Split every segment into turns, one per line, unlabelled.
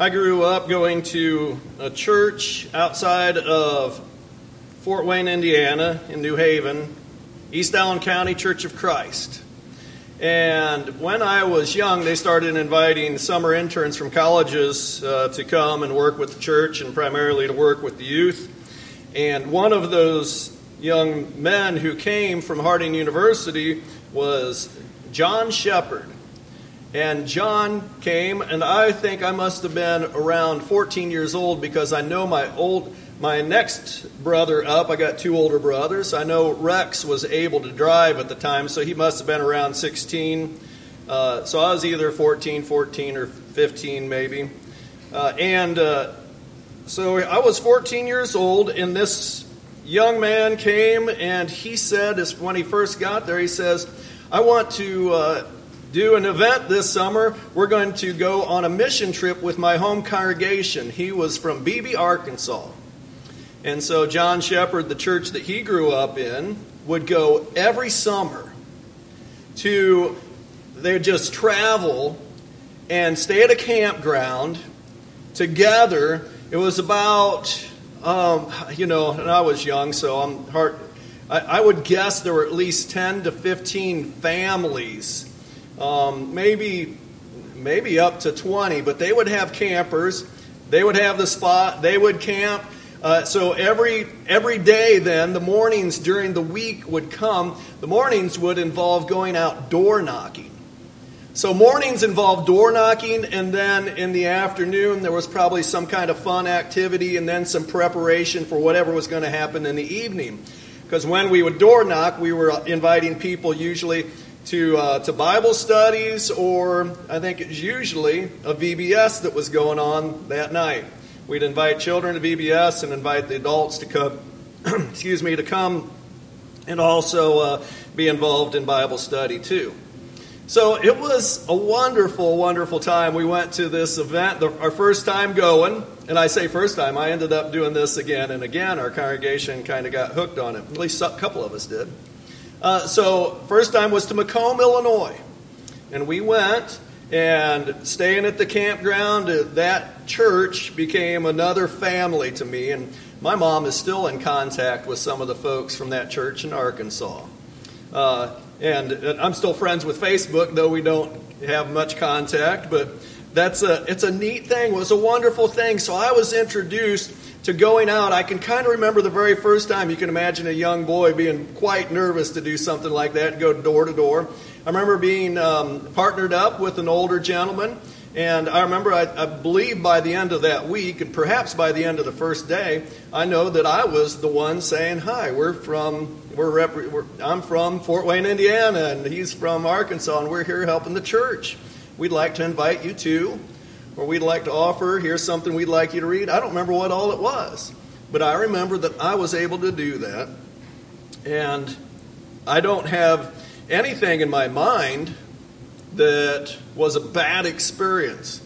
I grew up going to a church outside of Fort Wayne, Indiana, in New Haven, East Allen County Church of Christ. And when I was young, they started inviting summer interns from colleges uh, to come and work with the church and primarily to work with the youth. And one of those young men who came from Harding University was John Shepard. And John came, and I think I must have been around 14 years old because I know my old my next brother up, I got two older brothers. I know Rex was able to drive at the time, so he must have been around 16. Uh, so I was either 14, 14, or 15 maybe. Uh, and uh, so I was 14 years old, and this young man came, and he said, when he first got there, he says, I want to uh, do an event this summer. We're going to go on a mission trip with my home congregation. He was from Beebe, Arkansas. And so John Shepard, the church that he grew up in, would go every summer to, they'd just travel and stay at a campground together. It was about, um, you know, and I was young, so I'm hard. I, I would guess there were at least 10 to 15 families um, maybe maybe up to 20, but they would have campers. They would have the spot. They would camp. Uh, so every every day, then the mornings during the week would come. The mornings would involve going out door knocking. So mornings involved door knocking, and then in the afternoon there was probably some kind of fun activity, and then some preparation for whatever was going to happen in the evening. Because when we would door knock, we were inviting people usually to, uh, to Bible studies, or I think it's usually a VBS that was going on that night. We'd invite children to VBS and invite the adults to come, excuse me, to come and also uh, be involved in Bible study too. So it was a wonderful, wonderful time. We went to this event, the, our first time going, and I say first time, I ended up doing this again and again. Our congregation kind of got hooked on it. At least a couple of us did. Uh, so, first time was to Macomb, Illinois. And we went and staying at the campground, uh, that church became another family to me. And my mom is still in contact with some of the folks from that church in Arkansas. Uh, and I'm still friends with Facebook, though we don't have much contact. But that's a it's a neat thing. It was a wonderful thing. So I was introduced to going out. I can kind of remember the very first time. You can imagine a young boy being quite nervous to do something like that, go door to door. I remember being um, partnered up with an older gentleman, and I remember, I, I, believe by the end of that week, and perhaps by the end of the first day, I know that I was the one saying, "Hi, we're from we're, rep- we're I'm from Fort Wayne, Indiana, and he's from Arkansas, and we're here helping the church. We'd like to invite you to." Or we'd like to offer, here's something we'd like you to read. I don't remember what all it was, but I remember that I was able to do that. And I don't have anything in my mind that was a bad experience.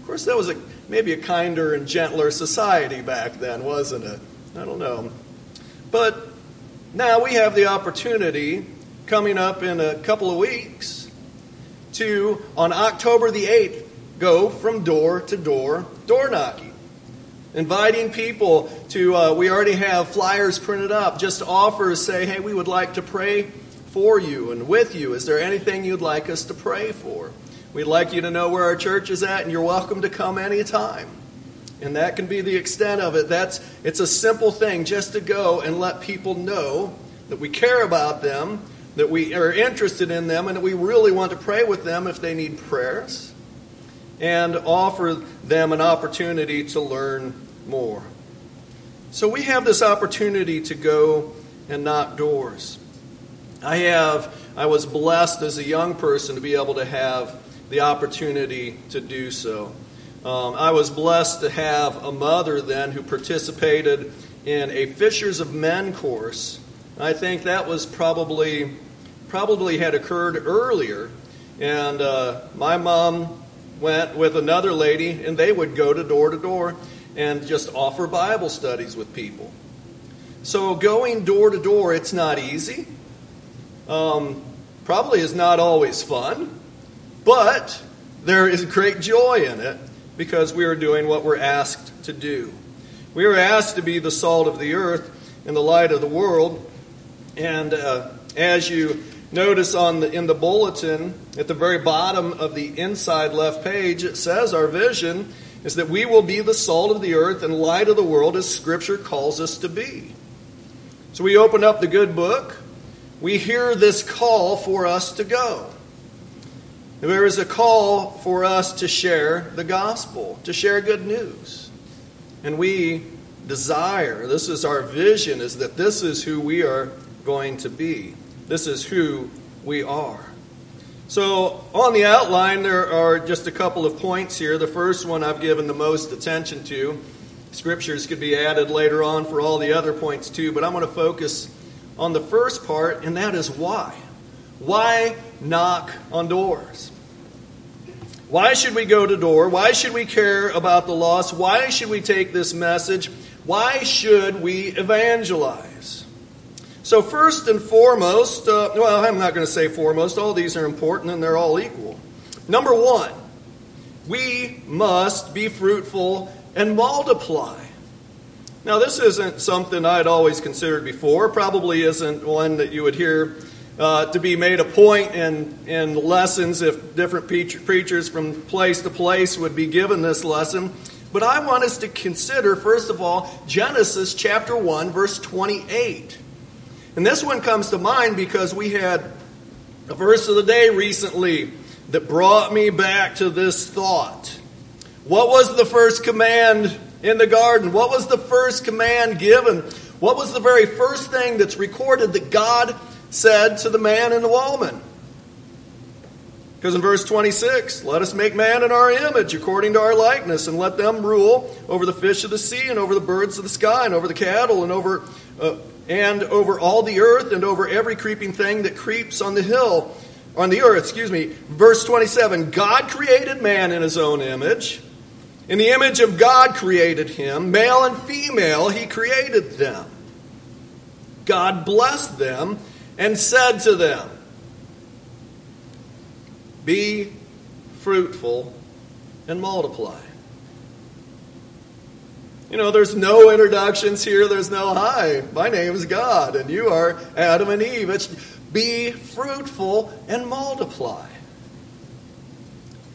Of course, that was a, maybe a kinder and gentler society back then, wasn't it? I don't know. But now we have the opportunity coming up in a couple of weeks to, on October the 8th, go from door to door, door knocking. Inviting people to, uh, we already have flyers printed up, just offers say, hey, we would like to pray for you and with you. Is there anything you'd like us to pray for? We'd like you to know where our church is at, and you're welcome to come anytime. And that can be the extent of it. That's it's a simple thing just to go and let people know that we care about them, that we are interested in them, and that we really want to pray with them if they need prayers and offer them an opportunity to learn more. So we have this opportunity to go and knock doors. I have I was blessed as a young person to be able to have the opportunity to do so. Um, I was blessed to have a mother then who participated in a Fishers of Men course. I think that was probably probably had occurred earlier, and uh, my mom went with another lady, and they would go to door to door and just offer Bible studies with people. So going door to door, it's not easy. Um, probably is not always fun, but there is great joy in it because we are doing what we're asked to do. We are asked to be the salt of the earth and the light of the world. And uh, as you notice on the, in the bulletin, at the very bottom of the inside left page, it says our vision is that we will be the salt of the earth and light of the world as Scripture calls us to be. So we open up the good book. We hear this call for us to go. There is a call for us to share the gospel, to share good news. And we desire, this is our vision, is that this is who we are going to be. This is who we are. So, on the outline, there are just a couple of points here. The first one I've given the most attention to. Scriptures could be added later on for all the other points too, but I'm going to focus on the first part, and that is why. Why knock on doors? Why should we go to door? Why should we care about the lost? Why should we take this message? Why should we evangelize? So, first and foremost, uh, well, I'm not going to say foremost, all these are important and they're all equal. Number one, we must be fruitful and multiply. Now, this isn't something I'd always considered before, probably isn't one that you would hear uh, to be made a point in, in lessons if different preachers from place to place would be given this lesson. But I want us to consider, first of all, Genesis chapter 1, verse 28. And this one comes to mind because we had a verse of the day recently that brought me back to this thought. What was the first command in the garden? What was the first command given? What was the very first thing that's recorded that God said to the man and the woman? Because in verse 26, let us make man in our image according to our likeness, and let them rule over the fish of the sea, and over the birds of the sky, and over the cattle, and over uh, and over all the earth and over every creeping thing that creeps on the hill, on the earth, excuse me. Verse 27 God created man in his own image. In the image of God created him, male and female, he created them. God blessed them and said to them, Be fruitful and multiply. You know, there's no introductions here. There's no, hi, my name is God, and you are Adam and Eve. It's be fruitful and multiply.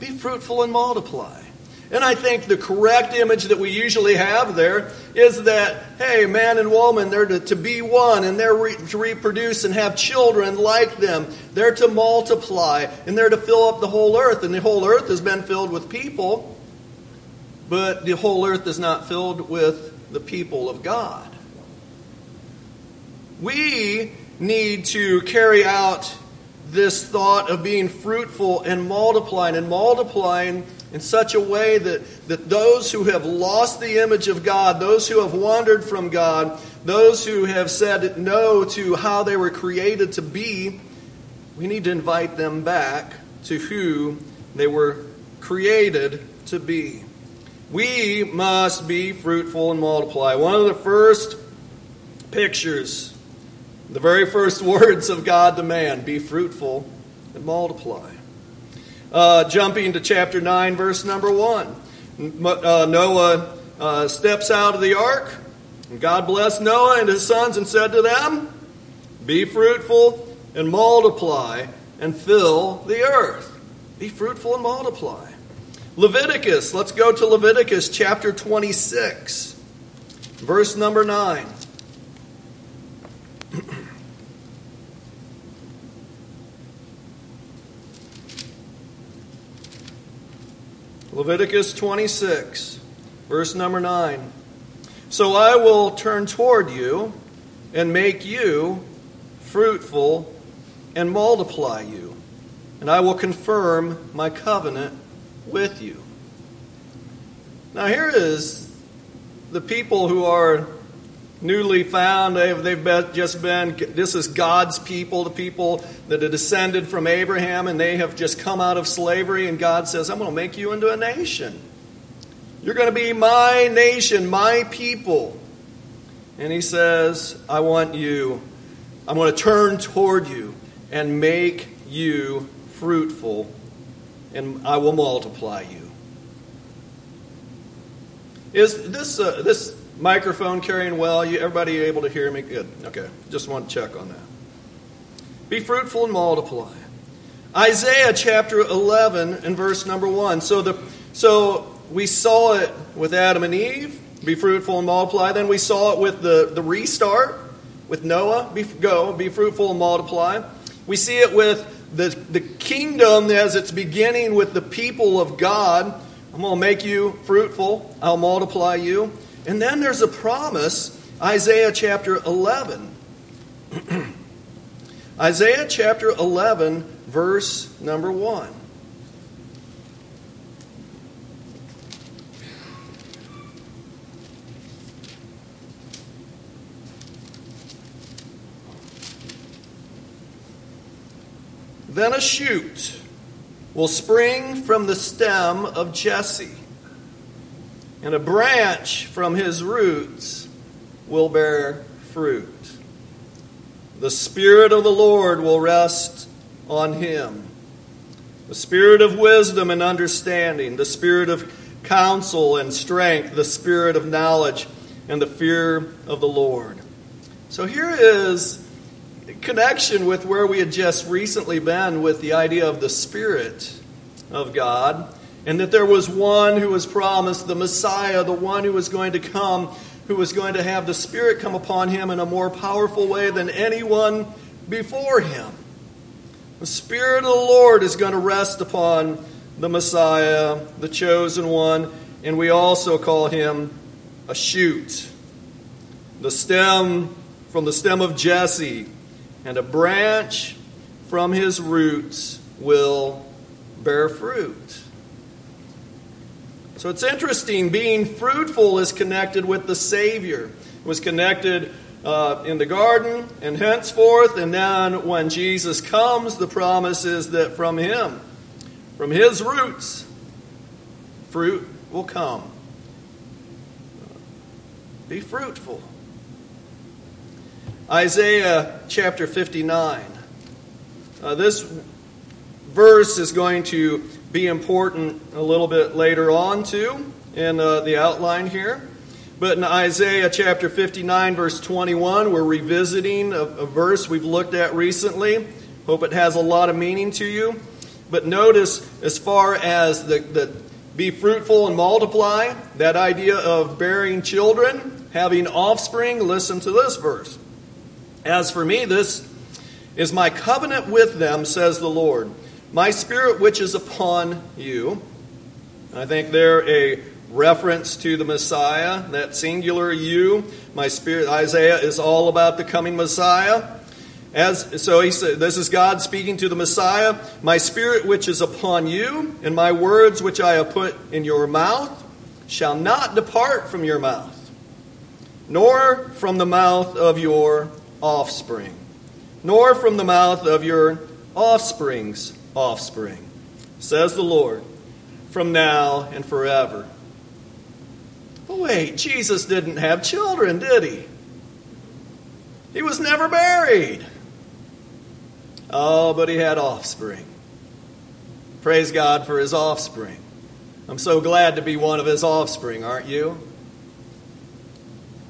Be fruitful and multiply. And I think the correct image that we usually have there is that, hey, man and woman, they're to, to be one and they're re- to reproduce and have children like them. They're to multiply and they're to fill up the whole earth. And the whole earth has been filled with people but the whole earth is not filled with the people of God. We need to carry out this thought of being fruitful and multiplying and multiplying in such a way that, that those who have lost the image of God, those who have wandered from God, those who have said no to how they were created to be, we need to invite them back to who they were created to be. We must be fruitful and multiply. One of the first pictures, the very first words of God to man be fruitful and multiply. Uh, jumping to chapter 9, verse number 1. Uh, Noah uh, steps out of the ark, and God blessed Noah and his sons and said to them, Be fruitful and multiply and fill the earth. Be fruitful and multiply. Leviticus, let's go to Leviticus chapter 26, verse number 9. Leviticus 26, verse number 9. So I will turn toward you and make you fruitful and multiply you, and I will confirm my covenant with you. Now, here is the people who are newly found. They've, they've just been, this is God's people, the people that are descended from Abraham, and they have just come out of slavery. And God says, I'm going to make you into a nation. You're going to be my nation, my people. And he says, I want you, I'm going to turn toward you and make you fruitful and I will multiply you. Is this uh, this microphone carrying well? You, everybody able to hear me? Good. Okay. Just want to check on that. Be fruitful and multiply. Isaiah chapter 11 and verse number 1. So the so we saw it with Adam and Eve, be fruitful and multiply. Then we saw it with the, the restart with Noah, be, go, be fruitful and multiply. We see it with the, the kingdom as it's beginning with the people of God. I'm going to make you fruitful, I'll multiply you. And then there's a promise, Isaiah chapter 11. Isaiah chapter 11, verse number 1. Then a shoot will spring from the stem of Jesse, and a branch from his roots will bear fruit. The Spirit of the Lord will rest on him the Spirit of wisdom and understanding, the Spirit of counsel and strength, the Spirit of knowledge and the fear of the Lord. So here is connection with where we had just recently been with the idea of the Spirit of God, and that there was one who was promised, the Messiah, the one who was going to come, who was going to have the Spirit come upon him in a more powerful way than anyone before him. The Spirit of the Lord is going to rest upon the Messiah, the chosen one, and we also call him a shoot. The stem from the stem of Jesse, and a branch from his roots will bear fruit. So it's interesting, being fruitful is connected with the Savior. It was connected uh, in the garden and henceforth, and then when Jesus comes, the promise is that from him, from his roots, fruit will come. Be fruitful. Isaiah chapter 59. Uh, this verse is going to be important a little bit later on, too, in uh, the outline here. But in Isaiah chapter 59, verse 21, we're revisiting a, a verse we've looked at recently. Hope it has a lot of meaning to you. But notice, as far as the, the be fruitful and multiply, that idea of bearing children, having offspring, listen to this verse. As for me, this is my covenant with them, says the Lord. My spirit which is upon you. I think there a reference to the Messiah, that singular you. My spirit, Isaiah is all about the coming Messiah. As, so he said, this is God speaking to the Messiah. My spirit which is upon you, and my words which I have put in your mouth, shall not depart from your mouth, nor from the mouth of your offspring, nor from the mouth of your offspring's offspring, says the Lord, from now and forever. But wait, Jesus didn't have children, did he? He was never married. Oh, but he had offspring. Praise God for his offspring. I'm so glad to be one of his offspring, aren't you?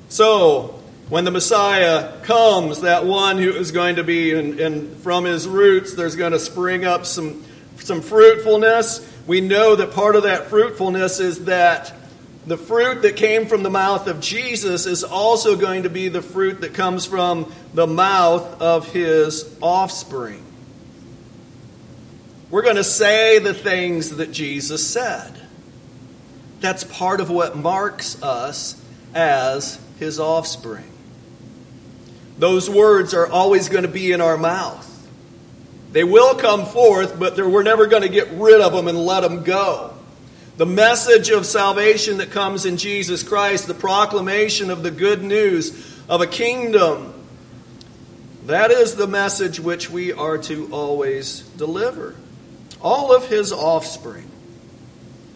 So, when the Messiah comes, that one who is going to be, and, from his roots, there's going to spring up some, some fruitfulness. We know that part of that fruitfulness is that the fruit that came from the mouth of Jesus is also going to be the fruit that comes from the mouth of his offspring. We're going to say the things that Jesus said. That's part of what marks us as his offspring. Those words are always going to be in our mouth. They will come forth, but we're never going to get rid of them and let them go. The message of salvation that comes in Jesus Christ, the proclamation of the good news of a kingdom, that is the message which we are to always deliver. All of his offspring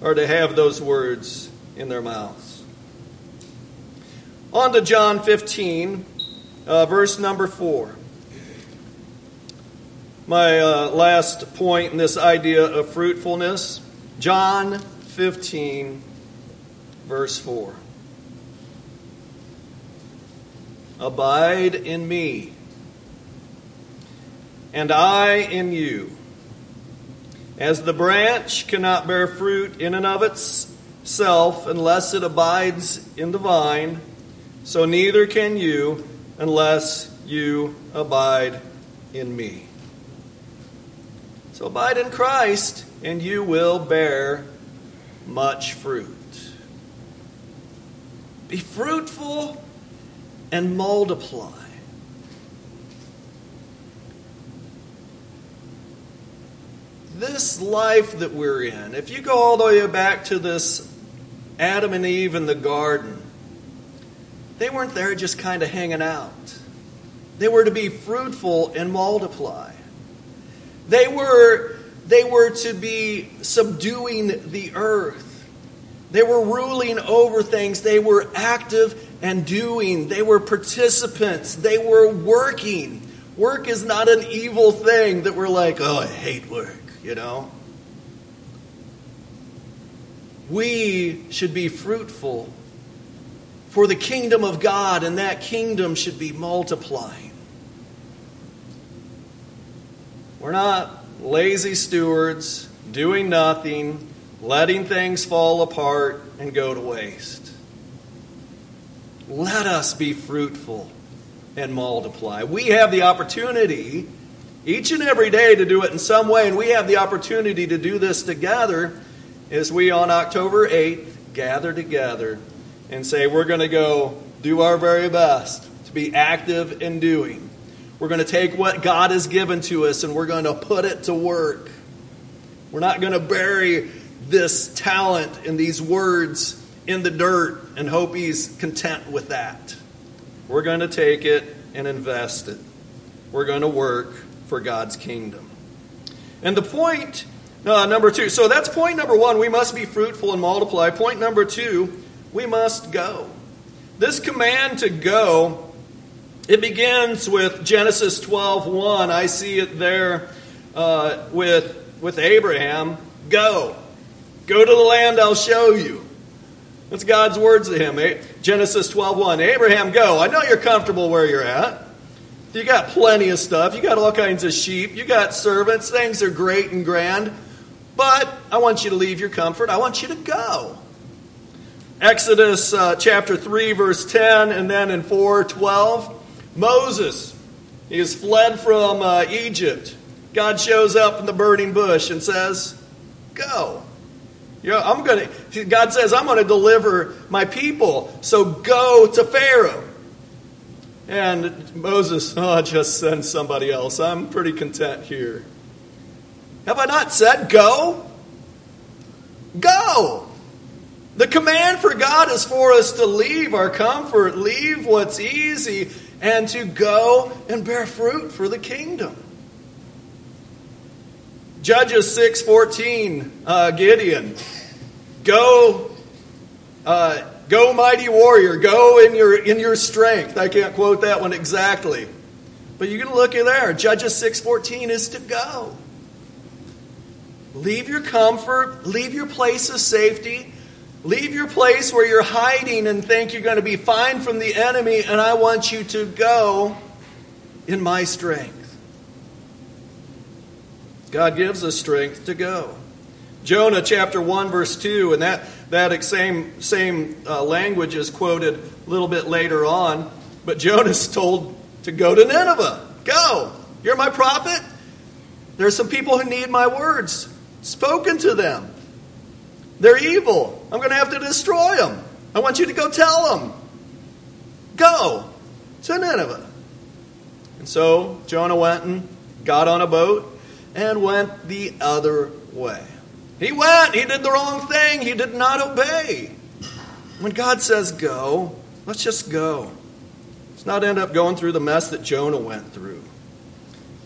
are to have those words in their mouths. On to John 15, uh, verse number 4. My uh, last point in this idea of fruitfulness, John 15, verse 4. Abide in me, and I in you. As the branch cannot bear fruit in and of itself unless it abides in the vine, so neither can you unless you abide in me. So abide in Christ, and you will bear much fruit. Be fruitful and multiply. This life that we're in, if you go all the way back to this Adam and Eve in the garden, they weren't there just kind of hanging out. They were to be fruitful and multiply. They were, they were to be subduing the earth. They were ruling over things. They were active and doing. They were participants. They were working. Work is not an evil thing that we're like, oh, I hate work, you know? We should be fruitful for the kingdom of God, and that kingdom should be multiplying. We're not lazy stewards doing nothing, letting things fall apart and go to waste. Let us be fruitful and multiply. We have the opportunity each and every day to do it in some way, and we have the opportunity to do this together as we on October 8th gather together and say we're going to go do our very best to be active in doing. We're going to take what God has given to us and we're going to put it to work. We're not going to bury this talent and these words in the dirt and hope He's content with that. We're going to take it and invest it. We're going to work for God's kingdom. And the point, uh, number two, so that's point number one. We must be fruitful and multiply. Point number two, we must go. This command to go, it begins with Genesis 12 1. I see it there uh, with, with Abraham. Go. Go to the land I'll show you. That's God's words to him. Genesis 12 1. Abraham, go. I know you're comfortable where you're at. You got plenty of stuff. You got all kinds of sheep. You got servants. Things are great and grand. But I want you to leave your comfort. I want you to go. Exodus uh, chapter 3, verse 10, and then in 4 12, Moses, he has fled from uh, Egypt. God shows up in the burning bush and says, Go. You I'm going to, God says, I'm going to deliver my people. So go to Pharaoh. And Moses, oh, just send somebody else. I'm pretty content here. Have I not said go? Go. The command for God is for us to leave our comfort, leave what's easy, and to go and bear fruit for the kingdom. Judges 6:14, uh, Gideon, go, uh, go, mighty warrior, go in your in your strength. I can't quote that one exactly, but you can look in there. Judges 6:14 is to go. Leave your comfort, leave your place of safety, leave your place where you're hiding and think you're going to be fine from the enemy, and I want you to go in my strength. God gives us strength to go. Jonah chapter 1 verse 2 and that that same same uh, language is quoted a little bit later on, but Jonah's told to go to Nineveh. Go. You're my prophet. There's some people who need my words spoken to them. They're evil. I'm going to have to destroy them. I want you to go tell them. Go to Nineveh. And so Jonah went and got on a boat and went the other way. He went, he did the wrong thing, he did not obey. When God says go, let's just go. Let's not end up going through the mess that Jonah went through.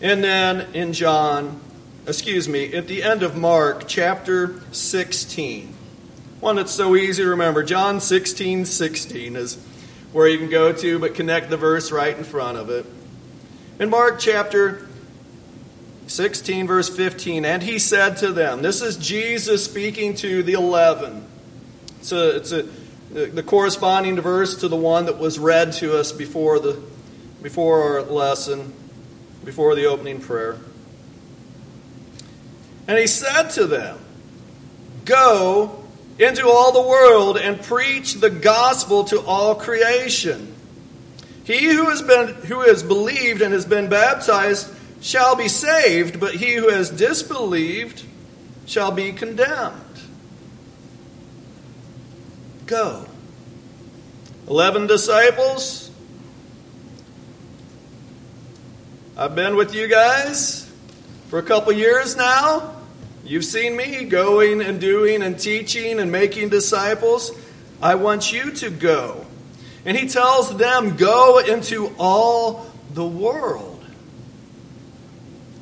And then in John, excuse me, at the end of Mark chapter 16, one that's so easy to remember, John 16 16 is where you can go to, but connect the verse right in front of it. In Mark chapter 16, verse 15, and he said to them, This is Jesus speaking to the eleven. It's a, it's a the, corresponding verse to the one that was read to us before, the, before our lesson, before the opening prayer. And he said to them, Go into all the world and preach the gospel to all creation. He who has been who has believed and has been baptized shall be saved, but he who has disbelieved shall be condemned. Go. Eleven disciples. I've been with you guys for a couple years now. You've seen me going and doing and teaching and making disciples. I want you to go. And he tells them, Go into all the world.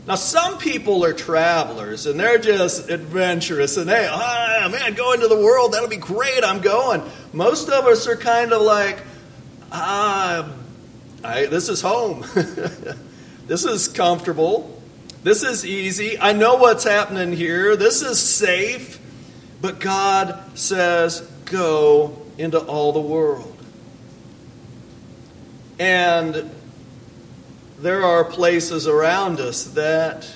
Now, some people are travelers and they're just adventurous and they, oh man, go into the world, that'll be great, I'm going. Most of us are kind of like, ah, I, this is home. this is comfortable. This is easy. I know what's happening here. This is safe. But God says, go into all the world. And there are places around us that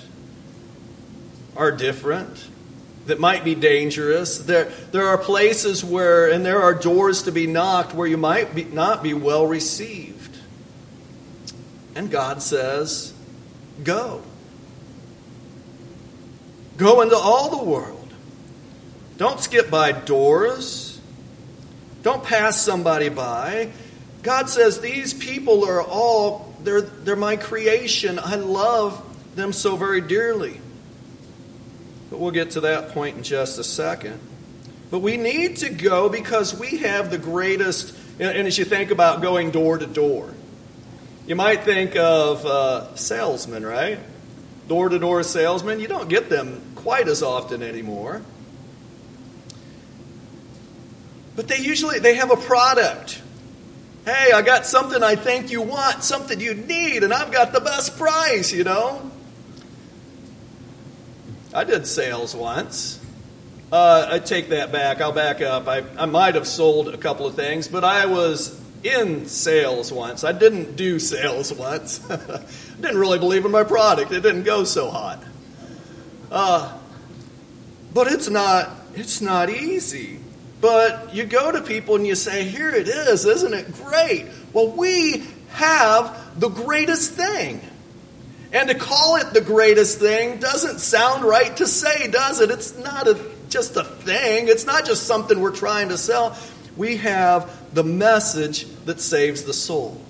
are different, that might be dangerous. There, there are places where, and there are doors to be knocked where you might be, not be well received. And God says, Go. Go into all the world. Don't skip by doors. Don't pass somebody by. God says, These people are all, they're, they're my creation. I love them so very dearly. But we'll get to that point in just a second. But we need to go because we have the greatest, and as you think about going door to door, you might think of uh, salesmen, right? Door to door salesmen. You don't get them quite as often anymore. But they usually they have a product Hey, I got something I think you want, something you need, and I've got the best price, you know? I did sales once. Uh, I take that back. I'll back up. I, I might have sold a couple of things, but I was in sales once. I didn't do sales once. Didn't really believe in my product. It didn't go so hot. Uh, but it's not. It's not easy. But you go to people and you say, Here it is, isn't it great? Well, we have the greatest thing. And to call it the greatest thing doesn't sound right to say, does it? It's not a, just a thing, it's not just something we're trying to sell. We have the message that saves the soul.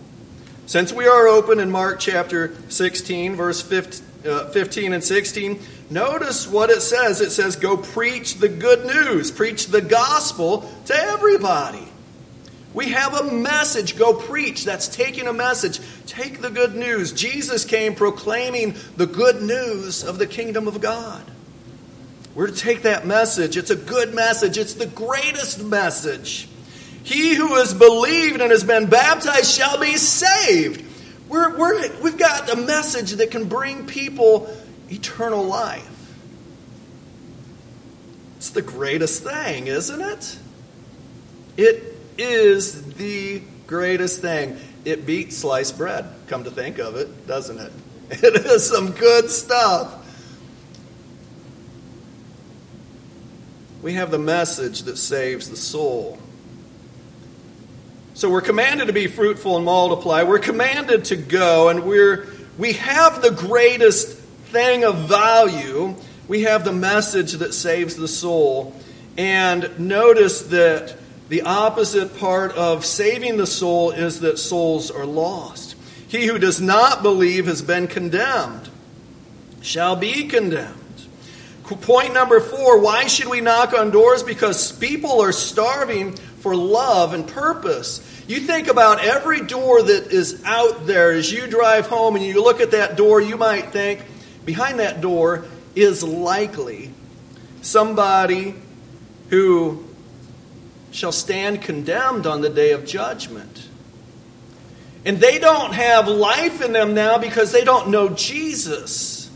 Since we are open in Mark chapter 16, verse 15 uh, and 16, Notice what it says. It says, Go preach the good news, preach the gospel to everybody. We have a message. Go preach. That's taking a message. Take the good news. Jesus came proclaiming the good news of the kingdom of God. We're to take that message. It's a good message, it's the greatest message. He who has believed and has been baptized shall be saved. We're, we're, we've got a message that can bring people eternal life. It's the greatest thing, isn't it? It is the greatest thing. It beats sliced bread, come to think of it, doesn't it? It is some good stuff. We have the message that saves the soul. So we're commanded to be fruitful and multiply. We're commanded to go, and we're we have the greatest thing of value, we have the message that saves the soul. And notice that the opposite part of saving the soul is that souls are lost. He who does not believe has been condemned, shall be condemned. Point number four why should we knock on doors? Because people are starving for love and purpose. You think about every door that is out there as you drive home and you look at that door, you might think, behind that door is likely somebody who shall stand condemned on the day of judgment. And they don't have life in them now because they don't know Jesus.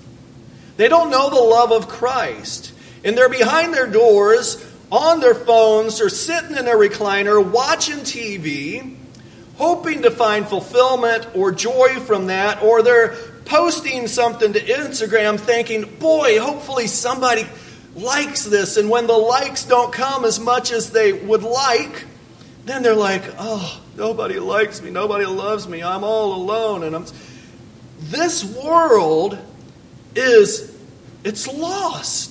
They don't know the love of Christ. And they're behind their doors on their phones or sitting in a recliner watching TV, hoping to find fulfillment or joy from that, or they're posting something to Instagram thinking, boy, hopefully somebody likes this. And when the likes don't come as much as they would like, then they're like, oh, nobody likes me, nobody loves me, I'm all alone. And I'm. This world is, it's lost.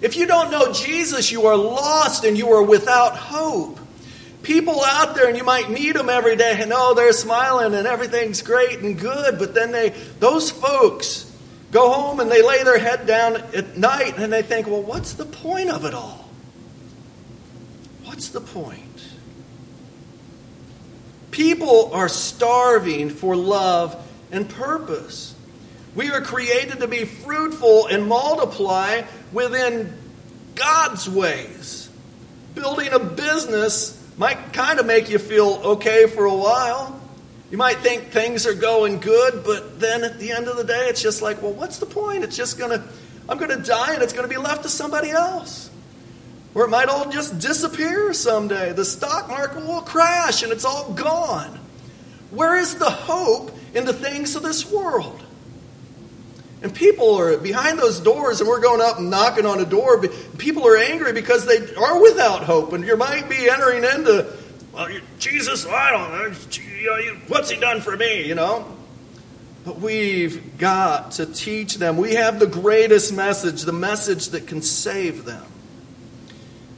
If you don't know Jesus, you are lost and you are without hope. People out there, and you might meet them every day, and oh, they're smiling and everything's great and good, but then they, those folks, go home and they lay their head down at night and they think, well, what's the point of it all? What's the point? People are starving for love and purpose. We are created to be fruitful and multiply within God's ways. Building a business might kind of make you feel okay for a while. You might think things are going good, but then at the end of the day, it's just like, well, what's the point? It's just going to, I'm going to die and it's going to be left to somebody else. Or it might all just disappear someday. The stock market will crash and it's all gone. Where is the hope in the things of this world? And people are behind those doors, and we're going up and knocking on a door. People are angry because they are without hope, and you might be entering into, well, Jesus, I don't know, what's he done for me, you know? But we've got to teach them. We have the greatest message, the message that can save them.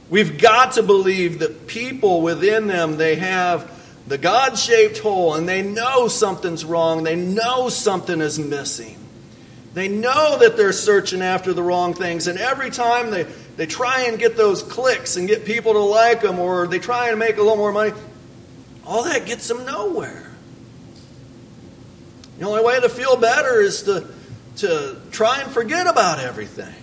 We've got to believe that people within them, they have the God shaped hole and they know something's wrong. They know something is missing. They know that they're searching after the wrong things, and every time they, they try and get those clicks and get people to like them, or they try and make a little more money, all that gets them nowhere. The only way to feel better is to, to try and forget about everything.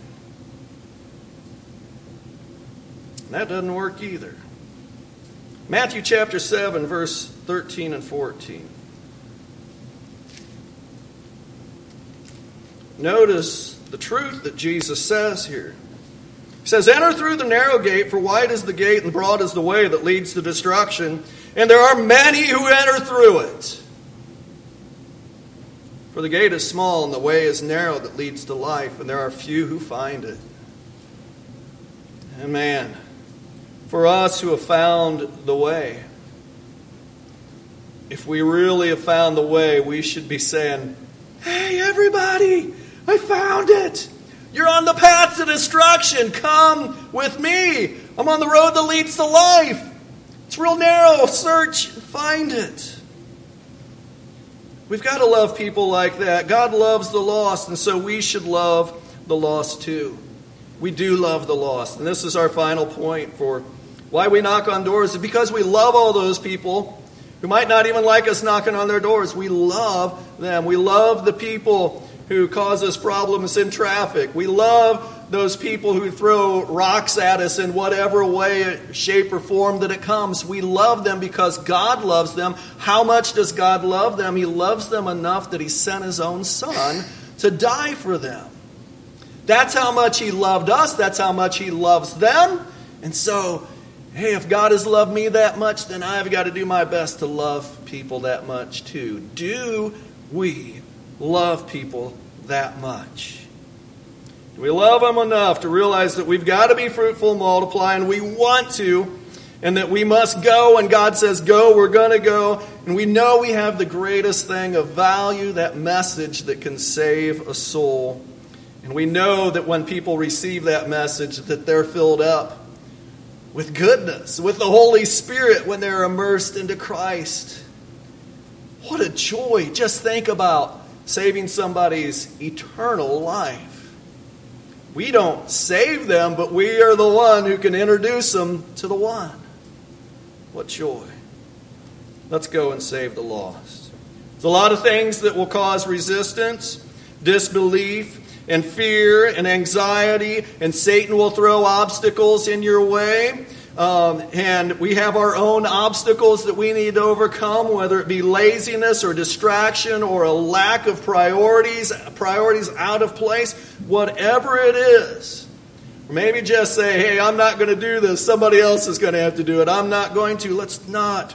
And that doesn't work either. Matthew chapter 7, verse 13 and 14. Notice the truth that Jesus says here. He says, Enter through the narrow gate, for wide is the gate and broad is the way that leads to destruction, and there are many who enter through it. For the gate is small and the way is narrow that leads to life, and there are few who find it. And man, for us who have found the way, if we really have found the way, we should be saying, Hey, everybody, I found it. You're on the path to destruction. Come with me. I'm on the road that leads to life. It's real narrow. Search, find it. We've got to love people like that. God loves the lost, and so we should love the lost too. We do love the lost. And this is our final point for why we knock on doors is because we love all those people who might not even like us knocking on their doors. We love them. We love the people who cause us problems in traffic. We love those people who throw rocks at us in whatever way, shape, or form that it comes. We love them because God loves them. How much does God love them? He loves them enough that He sent His own Son to die for them. That's how much He loved us. That's how much He loves them. And so, hey, if God has loved me that much, then I've got to do my best to love people that much too. Do we love people that much? Do we love them enough to realize that we've got to be fruitful and multiply, and we want to, and that we must go, and God says, Go, we're going to go, and we know we have the greatest thing of value, that message that can save a soul. And we know that when people receive that message, that they're filled up with goodness, with the Holy Spirit when they're immersed into Christ. What a joy. Just think about saving somebody's eternal life. We don't save them, but we are the one who can introduce them to the one. What joy. Let's go and save the lost. There's a lot of things that will cause resistance, disbelief, and fear and anxiety, and Satan will throw obstacles in your way. Um, and we have our own obstacles that we need to overcome, whether it be laziness or distraction or a lack of priorities, priorities out of place, whatever it is. Maybe just say, hey, I'm not going to do this. Somebody else is going to have to do it. I'm not going to. Let's not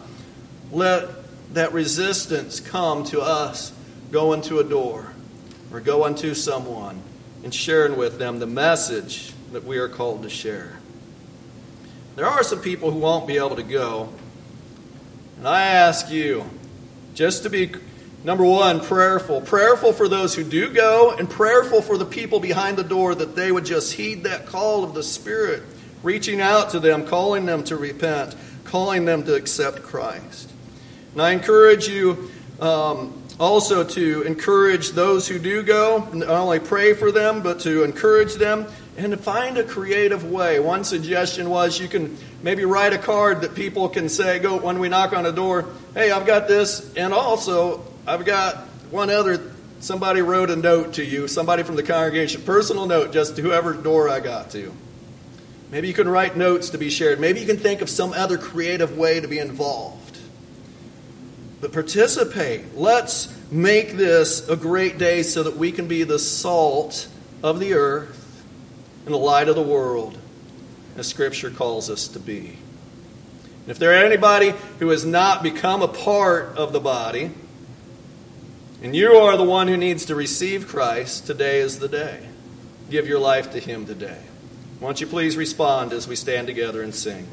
let that resistance come to us going to a door or going to someone and sharing with them the message that we are called to share. There are some people who won't be able to go. And I ask you just to be, number one, prayerful. Prayerful for those who do go, and prayerful for the people behind the door that they would just heed that call of the Spirit, reaching out to them, calling them to repent, calling them to accept Christ. And I encourage you um, also to encourage those who do go, not only pray for them, but to encourage them and find a creative way. One suggestion was you can maybe write a card that people can say, go when we knock on a door, hey, I've got this, and also I've got one other. Somebody wrote a note to you, somebody from the congregation, personal note just to whoever door I got to. Maybe you can write notes to be shared. Maybe you can think of some other creative way to be involved. But participate. Let's make this a great day so that we can be the salt of the earth and the light of the world, as Scripture calls us to be. And if there are anybody who has not become a part of the body, and you are the one who needs to receive Christ, today is the day. Give your life to Him today. Won't you please respond as we stand together and sing?